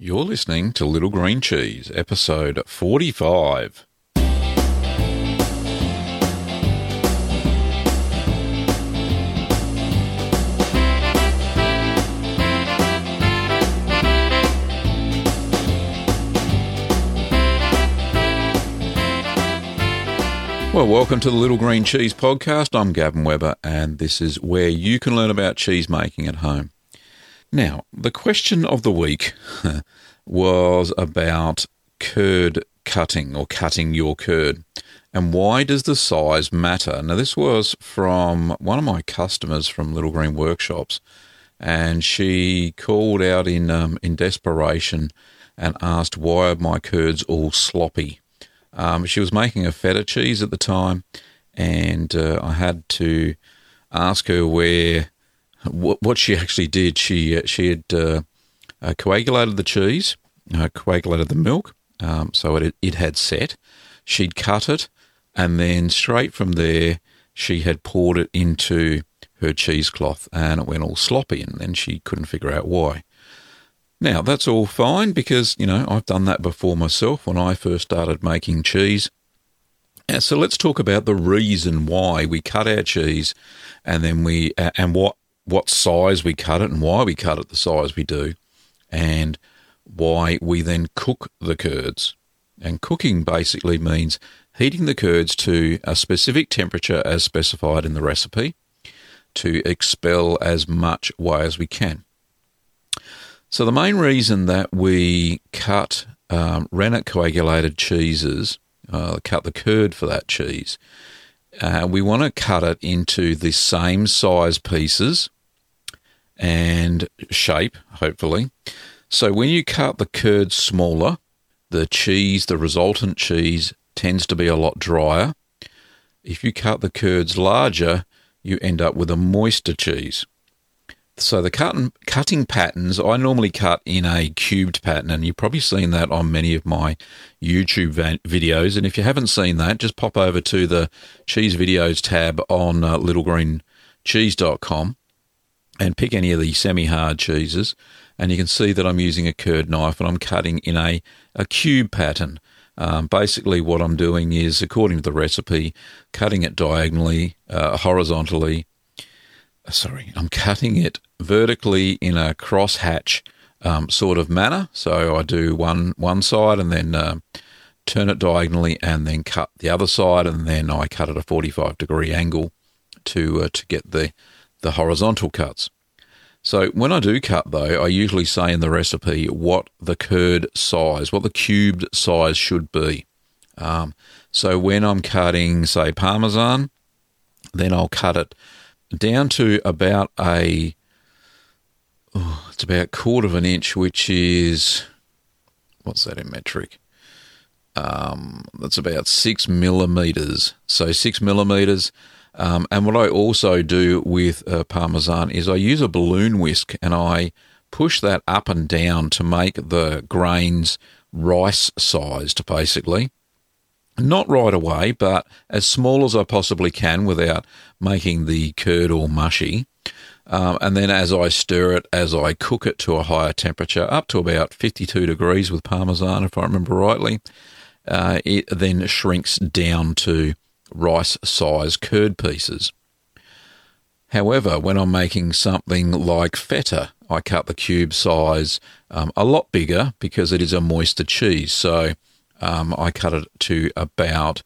You're listening to Little Green Cheese, episode 45. Well, welcome to the Little Green Cheese Podcast. I'm Gavin Webber, and this is where you can learn about cheese making at home. Now, the question of the week was about curd cutting or cutting your curd. And why does the size matter? Now, this was from one of my customers from Little Green Workshops, and she called out in um, in desperation and asked why are my curds all sloppy. Um, she was making a feta cheese at the time, and uh, I had to ask her where what, what she actually did. She uh, she had uh, uh, coagulated the cheese, uh, coagulated the milk, um, so it it had set. She'd cut it, and then straight from there, she had poured it into her cheesecloth, and it went all sloppy, and then she couldn't figure out why. Now, that's all fine because, you know, I've done that before myself when I first started making cheese. And so let's talk about the reason why we cut our cheese and then we, uh, and what, what size we cut it and why we cut it the size we do and why we then cook the curds. And cooking basically means heating the curds to a specific temperature as specified in the recipe to expel as much whey as we can. So the main reason that we cut um, rennet coagulated cheeses, uh, cut the curd for that cheese, uh, we want to cut it into the same size pieces and shape, hopefully. So when you cut the curd smaller, the cheese, the resultant cheese, tends to be a lot drier. If you cut the curds larger, you end up with a moister cheese. So the cutting, cutting patterns, I normally cut in a cubed pattern, and you've probably seen that on many of my YouTube videos. And if you haven't seen that, just pop over to the cheese videos tab on uh, littlegreencheese.com and pick any of the semi-hard cheeses, and you can see that I'm using a curd knife and I'm cutting in a, a cube pattern. Um, basically, what I'm doing is, according to the recipe, cutting it diagonally, uh, horizontally, sorry, I'm cutting it vertically in a crosshatch um, sort of manner. So I do one one side and then uh, turn it diagonally and then cut the other side, and then I cut at a 45 degree angle to uh, to get the the horizontal cuts. So when I do cut though, I usually say in the recipe what the curd size, what the cubed size should be. Um, so when I'm cutting, say, parmesan, then I'll cut it down to about a oh, it's about a quarter of an inch, which is what's that in metric? Um, that's about six millimeters. So six millimeters. Um, and what I also do with uh, parmesan is I use a balloon whisk and I push that up and down to make the grains rice sized, basically. Not right away, but as small as I possibly can without making the curd all mushy. Um, and then as I stir it, as I cook it to a higher temperature, up to about 52 degrees with Parmesan, if I remember rightly, uh, it then shrinks down to rice size curd pieces. However, when I'm making something like feta, I cut the cube size um, a lot bigger because it is a moister cheese. So um, I cut it to about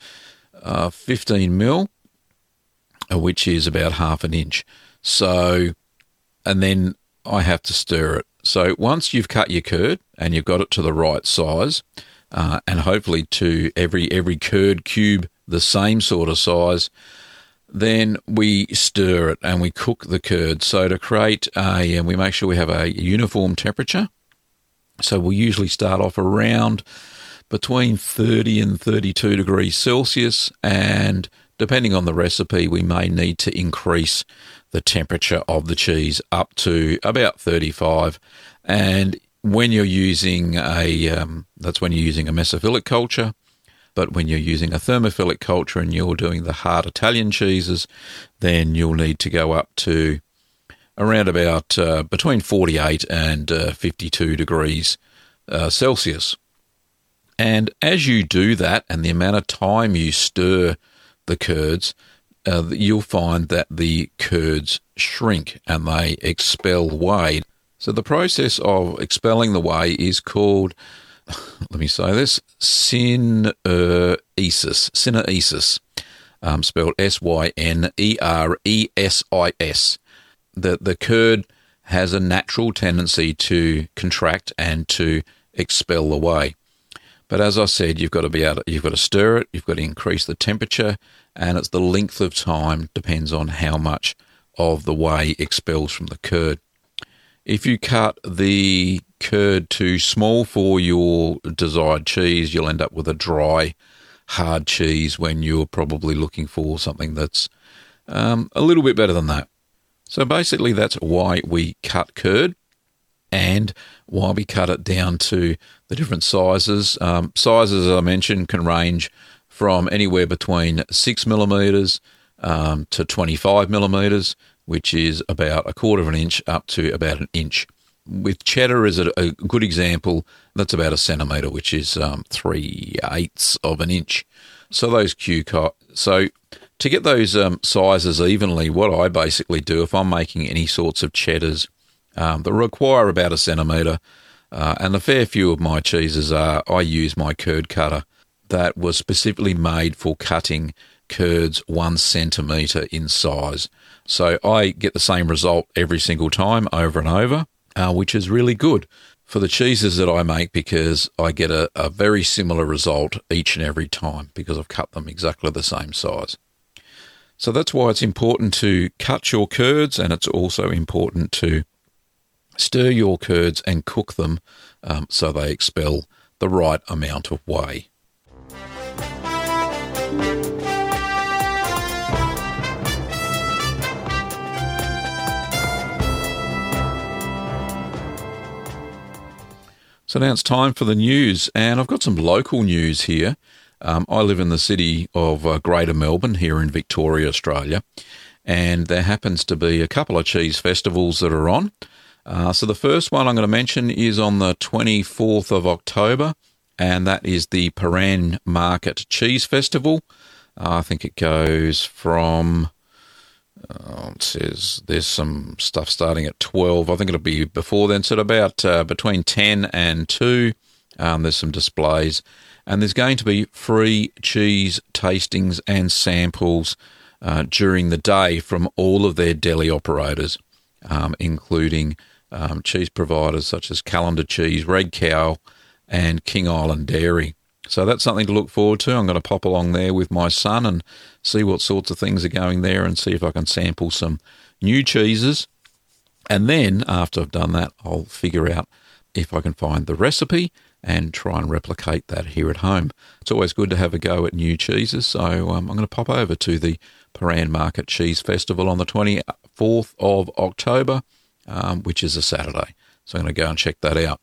uh, 15 mil, uh, which is about half an inch. So, and then I have to stir it. So once you've cut your curd and you've got it to the right size, uh, and hopefully to every every curd cube the same sort of size, then we stir it and we cook the curd. So to create a, and we make sure we have a uniform temperature. So we'll usually start off around between 30 and 32 degrees Celsius, and depending on the recipe, we may need to increase the temperature of the cheese up to about 35. And when you're using a, um, that's when you're using a mesophilic culture. But when you're using a thermophilic culture and you're doing the hard Italian cheeses, then you'll need to go up to around about uh, between 48 and uh, 52 degrees uh, Celsius. And as you do that, and the amount of time you stir the curds, uh, you'll find that the curds shrink and they expel whey. So the process of expelling the whey is called, let me say this, syneresis, syneresis, um, spelled S-Y-N-E-R-E-S-I-S. The, the curd has a natural tendency to contract and to expel the whey. But as I said, you've got to be able to, you've got to stir it, you've got to increase the temperature, and it's the length of time depends on how much of the whey expels from the curd. If you cut the curd too small for your desired cheese, you'll end up with a dry, hard cheese when you're probably looking for something that's um, a little bit better than that. So basically, that's why we cut curd and why we cut it down to the different sizes. Um, sizes, as I mentioned, can range from anywhere between 6 millimetres um, to 25 millimetres, which is about a quarter of an inch up to about an inch. With cheddar as a, a good example, that's about a centimetre, which is um, three eighths of an inch. So those Q cut. So to get those um, sizes evenly, what I basically do if I'm making any sorts of cheddars um, that require about a centimetre, uh, and a fair few of my cheeses are, I use my curd cutter that was specifically made for cutting curds one centimetre in size. So I get the same result every single time over and over, uh, which is really good for the cheeses that I make because I get a, a very similar result each and every time because I've cut them exactly the same size. So that's why it's important to cut your curds and it's also important to Stir your curds and cook them um, so they expel the right amount of whey. So now it's time for the news, and I've got some local news here. Um, I live in the city of uh, Greater Melbourne here in Victoria, Australia, and there happens to be a couple of cheese festivals that are on. Uh, so the first one I'm going to mention is on the 24th of October, and that is the Prahran Market Cheese Festival. Uh, I think it goes from. Uh, it says there's some stuff starting at 12. I think it'll be before then, so about uh, between 10 and 2. Um, there's some displays, and there's going to be free cheese tastings and samples uh, during the day from all of their deli operators, um, including um, cheese providers such as Calendar Cheese, Red Cow, and King Island Dairy. So that's something to look forward to. I'm going to pop along there with my son and see what sorts of things are going there and see if I can sample some new cheeses. And then after I've done that, I'll figure out if I can find the recipe and try and replicate that here at home. It's always good to have a go at new cheeses, so um, I'm going to pop over to the Prahran Market Cheese Festival on the 24th of October um, which is a Saturday. So I'm going to go and check that out.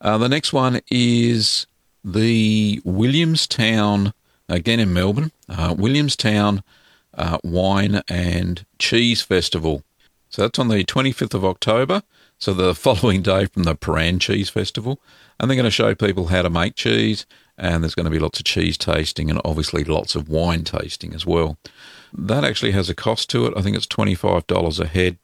Uh, the next one is the Williamstown, again in Melbourne, uh, Williamstown uh, Wine and Cheese Festival. So that's on the 25th of October, so the following day from the Prahran Cheese Festival. And they're going to show people how to make cheese, and there's going to be lots of cheese tasting and obviously lots of wine tasting as well. That actually has a cost to it. I think it's $25 a head.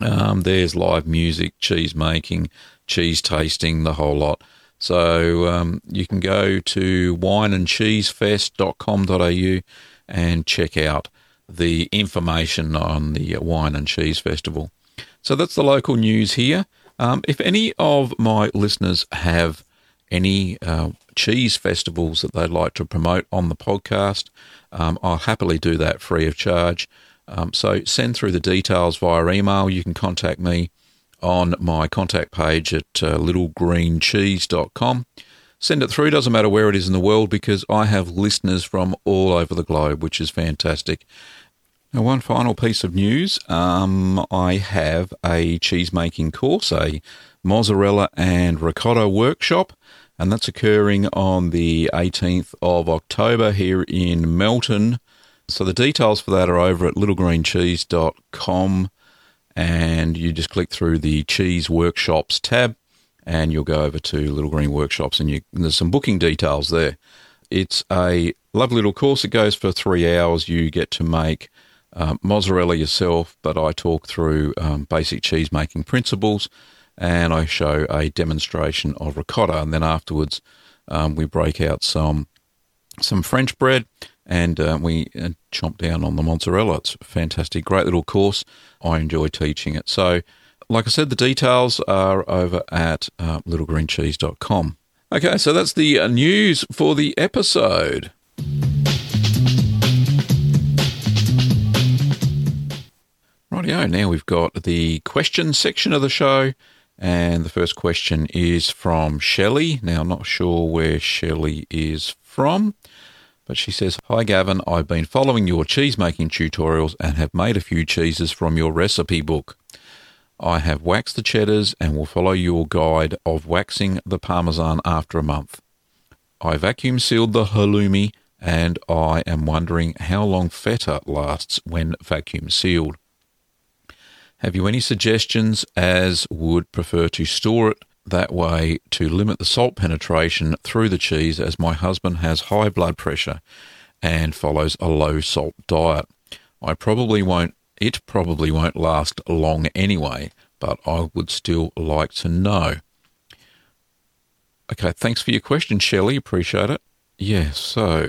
Um, there's live music, cheese making, cheese tasting, the whole lot. So um, you can go to wineandcheesefest.com.au and check out the information on the Wine and Cheese Festival. So that's the local news here. Um, if any of my listeners have any uh, cheese festivals that they'd like to promote on the podcast, um, I'll happily do that free of charge. Um, so send through the details via email. You can contact me on my contact page at uh, littlegreencheese.com. Send it through, doesn't matter where it is in the world, because I have listeners from all over the globe, which is fantastic. Now, one final piece of news um, I have a cheese making course, a mozzarella and ricotta workshop, and that's occurring on the 18th of October here in Melton, so the details for that are over at littlegreencheese.com and you just click through the cheese workshops tab and you'll go over to Little Green Workshops, and, you, and there's some booking details there. It's a lovely little course. It goes for three hours. You get to make um, mozzarella yourself, but I talk through um, basic cheese making principles and I show a demonstration of ricotta. And then afterwards, um, we break out some some French bread and uh, we uh, chomp down on the mozzarella. It's fantastic, great little course. I enjoy teaching it. So, like I said, the details are over at uh, littlegreencheese.com. Okay, so that's the uh, news for the episode. Rightio, now we've got the question section of the show, and the first question is from Shelley. Now, I'm not sure where Shelley is from, but she says, Hi Gavin, I've been following your cheese making tutorials and have made a few cheeses from your recipe book. I have waxed the cheddars and will follow your guide of waxing the parmesan after a month. I vacuum sealed the halloumi and I am wondering how long feta lasts when vacuum sealed. Have you any suggestions as would prefer to store it that way to limit the salt penetration through the cheese as my husband has high blood pressure and follows a low salt diet? I probably won't it probably won't last long anyway, but I would still like to know. Okay, thanks for your question, Shelley. Appreciate it. Yeah, so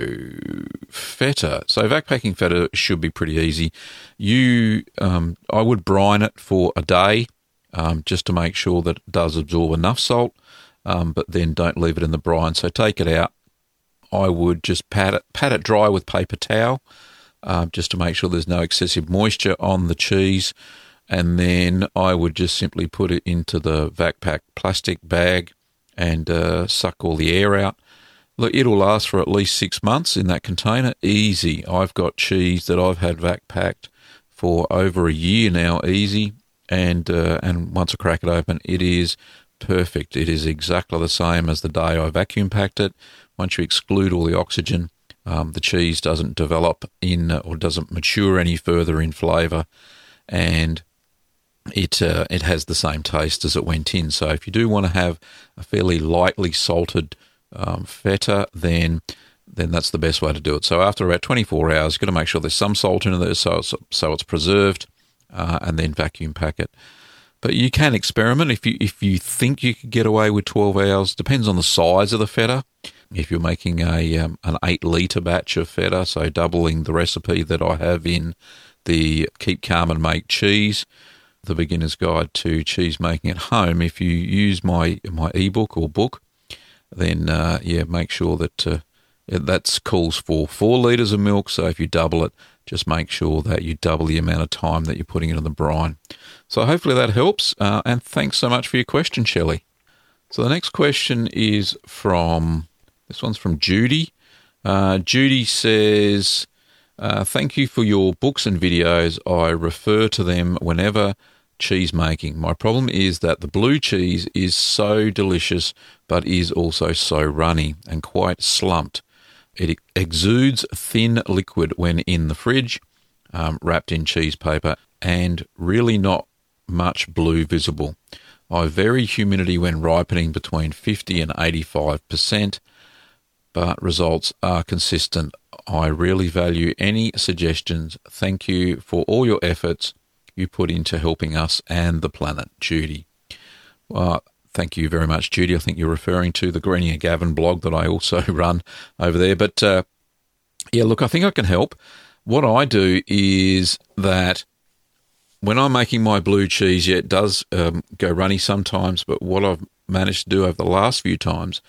feta. So vac packing feta should be pretty easy. You, um, I would brine it for a day, um, just to make sure that it does absorb enough salt. Um, but then don't leave it in the brine. So take it out. I would just pat it, pat it dry with paper towel, um, just to make sure there's no excessive moisture on the cheese. And then I would just simply put it into the vac pack plastic bag and uh, suck all the air out Look, it'll last for at least six months in that container. Easy. I've got cheese that I've had vac packed for over a year now. Easy. And uh, and once I crack it open, it is perfect. It is exactly the same as the day I vacuum packed it. Once you exclude all the oxygen, um, the cheese doesn't develop in uh, or doesn't mature any further in flavour, and it uh, it has the same taste as it went in. So if you do want to have a fairly lightly salted um, feta, then then that's the best way to do it. So after about 24 hours, you've got to make sure there's some salt in there so it's, so it's preserved, uh, and then vacuum pack it. But you can experiment if you if you think you could get away with 12 hours. Depends on the size of the feta. If you're making a um, an eight liter batch of feta, so doubling the recipe that I have in the Keep Calm and Make Cheese, the beginner's guide to cheese making at home. If you use my my ebook or book, then uh, yeah, make sure that uh, that calls for four litres of milk. So if you double it, just make sure that you double the amount of time that you're putting it in the brine. So hopefully that helps. Uh, and thanks so much for your question, Shelley. So the next question is from this one's from Judy. Uh, Judy says, uh, "Thank you for your books and videos. I refer to them whenever." cheese making. My problem is that the blue cheese is so delicious, but is also so runny and quite slumped. It exudes thin liquid when in the fridge, um, wrapped in cheese paper, and really not much blue visible. I vary humidity when ripening between 50 and 85%, but results are consistent. I really value any suggestions. Thank you for all your efforts you put into helping us and the planet, Judy. Well, thank you very much, Judy. I think you're referring to the Greening of Gavin blog that I also run over there. But uh, yeah, look, I think I can help. What I do is that when I'm making my blue cheese, yeah, it does um, go runny sometimes, but what I've managed to do over the last few times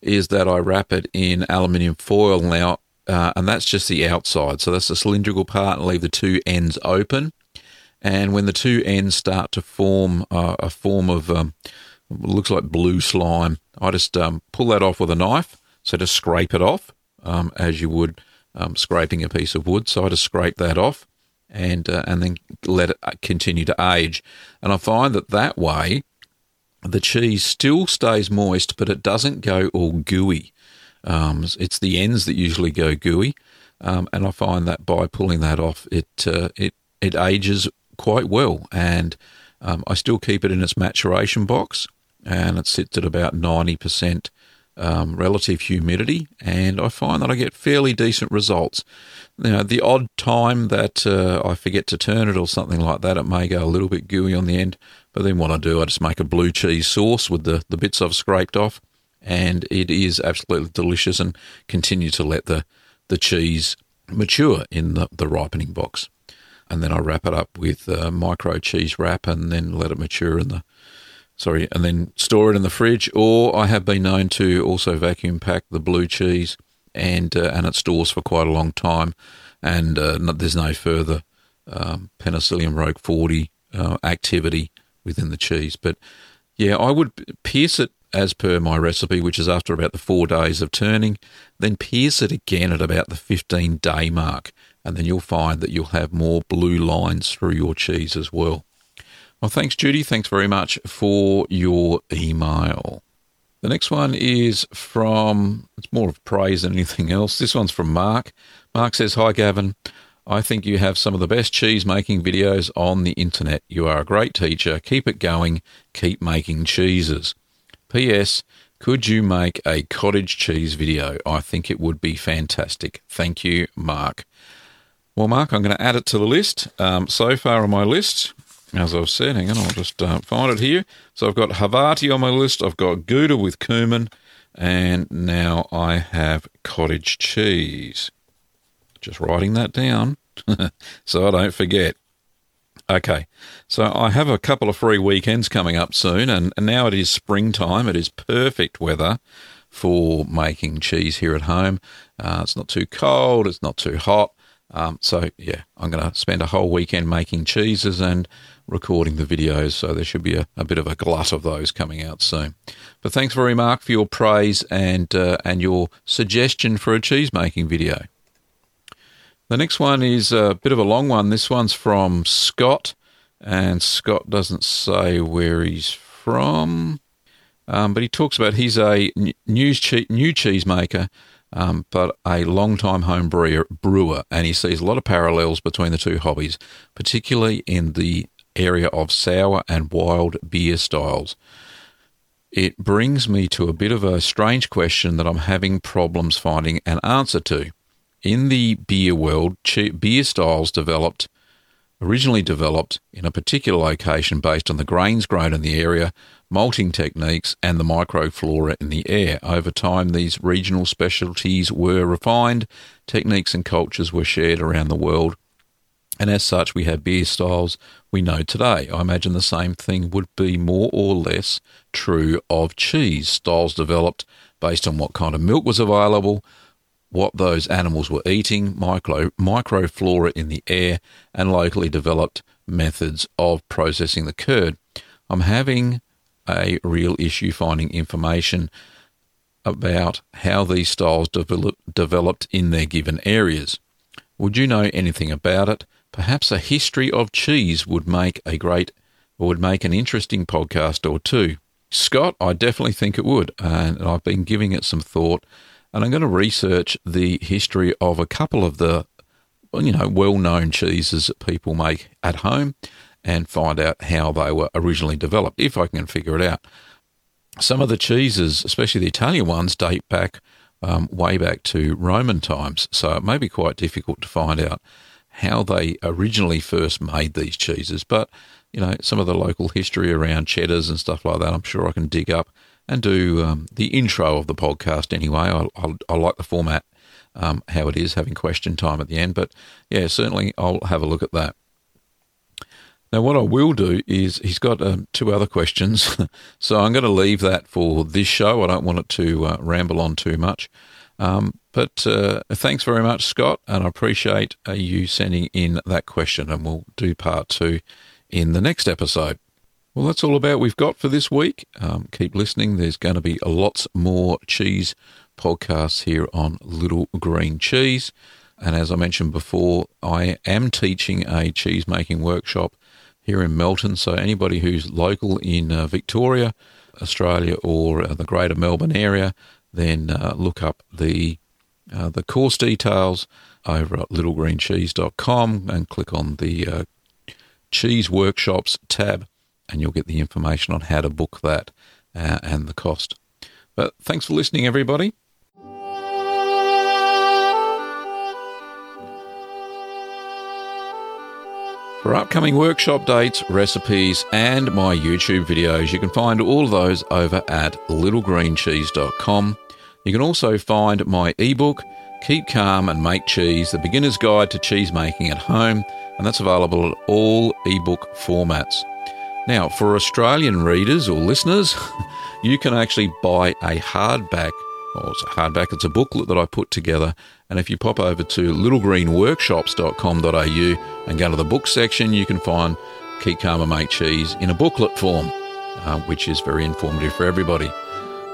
is that I wrap it in aluminium foil now, uh, and that's just the outside. So that's the cylindrical part, and leave the two ends open. And when the two ends start to form uh, a form of um, looks like blue slime, I just um, pull that off with a knife. So to scrape it off um, as you would um, scraping a piece of wood. So I just scrape that off and uh, and then let it uh, continue to age. And I find that that way the cheese still stays moist, but it doesn't go all gooey. Um, it's the ends that usually go gooey, um, and I find that by pulling that off, it uh, it it ages quite well, and um, I still keep it in its maturation box. and it sits at about 90% um, relative humidity, and I find that I get fairly decent results. Know, the odd time that uh, I forget to turn it or something like that, it may go a little bit gooey on the end. But then what I do, I just make a blue cheese sauce with the, the bits I've scraped off, and it is absolutely delicious and continue to let the, the cheese mature in the, the ripening box. And then I wrap it up with uh, micro cheese wrap and then let it mature in the sorry, and then store it in the fridge. Or I have been known to also vacuum pack the blue cheese, and uh, and it stores for quite a long time, and uh, no, there's no further um, Penicillium roqueforti uh, activity within the cheese. But yeah, I would pierce it as per my recipe, which is after about the four days of turning, then pierce it again at about the 15 day mark, and then you'll find that you'll have more blue lines through your cheese as well. Well, thanks, Judy. Thanks very much for your email. The next one is from, it's more of praise than anything else. This one's from Mark. Mark says, Hi, Gavin. I think you have some of the best cheese making videos on the internet. You are a great teacher. Keep it going. Keep making cheeses. P.S. Could you make a cottage cheese video? I think it would be fantastic. Thank you, Mark. Well, Mark, I'm going to add it to the list. Um, so far on my list, as I've said. Hang on, I'll just uh, find it here. So I've got Havarti on my list. I've got Gouda with cumin, and now I have cottage cheese. Just writing that down so I don't forget. Okay, so I have a couple of free weekends coming up soon, and, and now it is springtime. It is perfect weather for making cheese here at home. Uh, it's not too cold, it's not too hot. Um, so, yeah, I'm going to spend a whole weekend making cheeses and recording the videos, so there should be a, a, bit of a glut of those coming out soon. But thanks very Mark for your praise and uh, and your suggestion for a cheese making video. The next one is a bit of a long one. This one's from Scott, and Scott doesn't say where he's from, um, but he talks about he's a new new cheese maker. Um, but a long-time home brewer, brewer, and he sees a lot of parallels between the two hobbies, particularly in the area of sour and wild beer styles. It brings me to a bit of a strange question that I'm having problems finding an answer to. In the beer world, beer styles developed originally developed in a particular location based on the grains grown in the area, malting techniques, and the microflora in the air. Over time, these regional specialties were refined, techniques and cultures were shared around the world, and as such, we have beer styles we know today. I imagine the same thing would be more or less true of cheese. Styles developed based on what kind of milk was available, what those animals were eating, micro, microflora in the air, and locally developed methods of processing the curd. I'm having a real issue finding information about how these styles develop, developed in their given areas. Would you know anything about it? Perhaps a history of cheese would make a great or would make an interesting podcast or two. Scott, I definitely think it would, and I've been giving it some thought, and I'm going to research the history of a couple of the you know well-known cheeses that people make at home and find out how they were originally developed if I can figure it out. Some of the cheeses, especially the Italian ones, date back um, way back to Roman times, so it may be quite difficult to find out how they originally first made these cheeses. But, you know, some of the local history around cheddars and stuff like that, I'm sure I can dig up and do um, the intro of the podcast anyway. I, I, I like the format, um, how it is, having question time at the end. But yeah, certainly I'll have a look at that. Now, what I will do is he's got um, two other questions, so I'm going to leave that for this show. I don't want it to uh, ramble on too much. Um, but uh, thanks very much, Scott, and I appreciate uh, you sending in that question, and we'll do part two in the next episode. Well, that's all about we've got for this week. Um, keep listening. There's going to be lots more cheese podcasts here on Little Green Cheese. And as I mentioned before, I am teaching a cheese making workshop here in Melton. So anybody who's local in uh, Victoria, Australia, or uh, the Greater Melbourne area, then uh, look up the uh, the course details over at littlegreencheese.com and click on the uh, cheese workshops tab, and you'll get the information on how to book that. uh, and the cost. But thanks for listening, everybody. For upcoming workshop dates, recipes, and my YouTube videos, you can find all of those over at littlegreencheese.com. You can also find my ebook, Keep Calm and Make Cheese, the beginner's guide to cheese making at home, and that's available at all ebook formats. Now, for Australian readers or listeners, you can actually buy a hardback well, it's a hardback. It's a booklet that I put together. And if you pop over to littlegreenworkshops.com.au and go to the book section, you can find Keep Calm and Make Cheese in a booklet form, uh, which is very informative for everybody.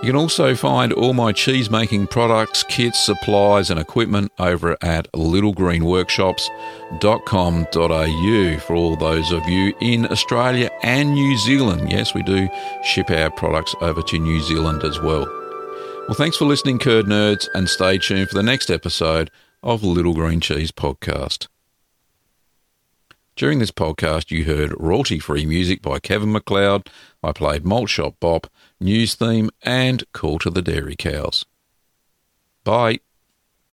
You can also find all my cheese making products, kits, supplies, and equipment over at littlegreenworkshops.com.au for all those of you in Australia and New Zealand. Yes, we do ship our products over to New Zealand as well. Well, thanks for listening, Curd Nerds, and stay tuned for the next episode of Little Green Cheese Podcast. During this podcast, you heard royalty free music by Kevin MacLeod. I played Malt Shop Bop, News Theme, and Call to the Dairy Cows. Bye.